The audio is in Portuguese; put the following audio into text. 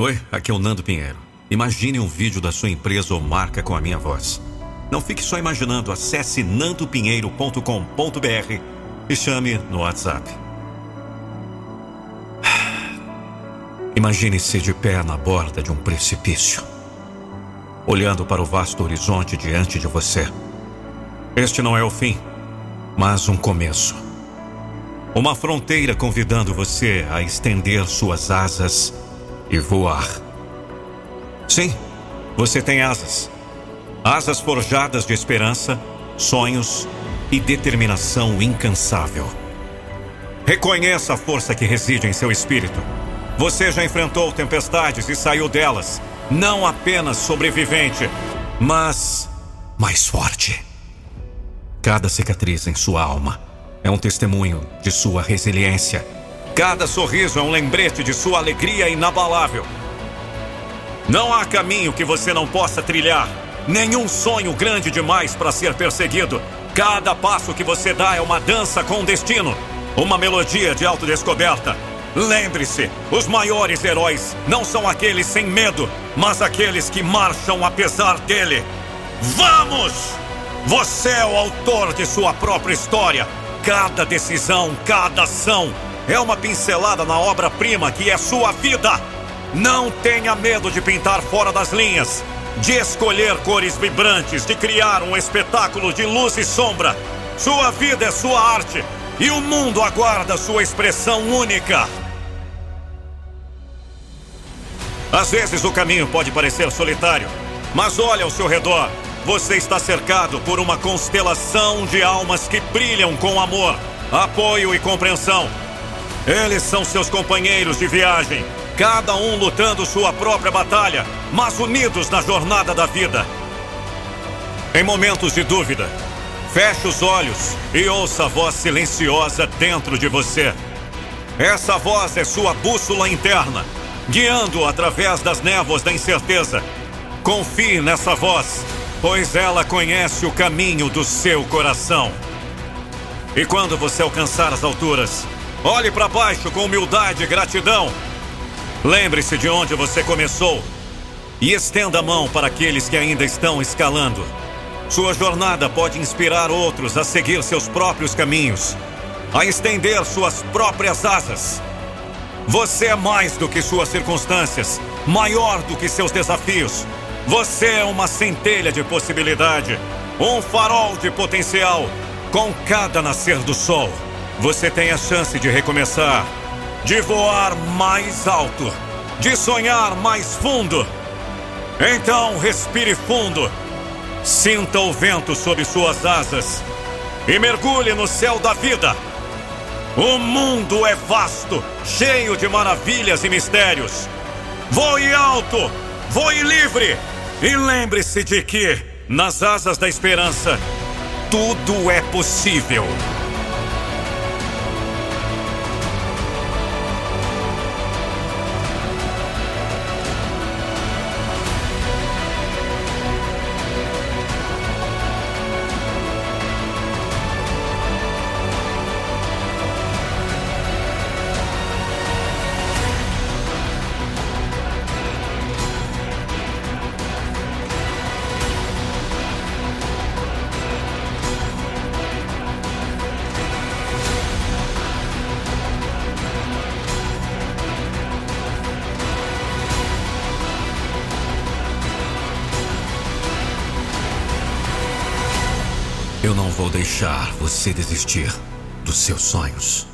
Oi, aqui é o Nando Pinheiro. Imagine um vídeo da sua empresa ou marca com a minha voz. Não fique só imaginando, acesse nandopinheiro.com.br e chame no WhatsApp. Imagine-se de pé na borda de um precipício, olhando para o vasto horizonte diante de você. Este não é o fim, mas um começo. Uma fronteira convidando você a estender suas asas e voar. Sim, você tem asas. Asas forjadas de esperança, sonhos e determinação incansável. Reconheça a força que reside em seu espírito. Você já enfrentou tempestades e saiu delas, não apenas sobrevivente, mas mais forte. Cada cicatriz em sua alma é um testemunho de sua resiliência. Cada sorriso é um lembrete de sua alegria inabalável. Não há caminho que você não possa trilhar, nenhum sonho grande demais para ser perseguido. Cada passo que você dá é uma dança com destino, uma melodia de autodescoberta. Lembre-se, os maiores heróis não são aqueles sem medo, mas aqueles que marcham apesar dele. Vamos! Você é o autor de sua própria história. Cada decisão, cada ação é uma pincelada na obra-prima que é sua vida. Não tenha medo de pintar fora das linhas, de escolher cores vibrantes, de criar um espetáculo de luz e sombra. Sua vida é sua arte e o mundo aguarda sua expressão única. Às vezes o caminho pode parecer solitário, mas olhe ao seu redor. Você está cercado por uma constelação de almas que brilham com amor, apoio e compreensão. Eles são seus companheiros de viagem, cada um lutando sua própria batalha, mas unidos na jornada da vida. Em momentos de dúvida, feche os olhos e ouça a voz silenciosa dentro de você. Essa voz é sua bússola interna, guiando através das névoas da incerteza. Confie nessa voz pois ela conhece o caminho do seu coração. E quando você alcançar as alturas, olhe para baixo com humildade e gratidão. Lembre-se de onde você começou e estenda a mão para aqueles que ainda estão escalando. Sua jornada pode inspirar outros a seguir seus próprios caminhos, a estender suas próprias asas. Você é mais do que suas circunstâncias, maior do que seus desafios. Você é uma centelha de possibilidade, um farol de potencial. Com cada nascer do sol, você tem a chance de recomeçar, de voar mais alto, de sonhar mais fundo. Então, respire fundo, sinta o vento sob suas asas e mergulhe no céu da vida. O mundo é vasto, cheio de maravilhas e mistérios. Voe alto, voe livre. E lembre-se de que, nas asas da esperança, tudo é possível. Eu não vou deixar você desistir dos seus sonhos.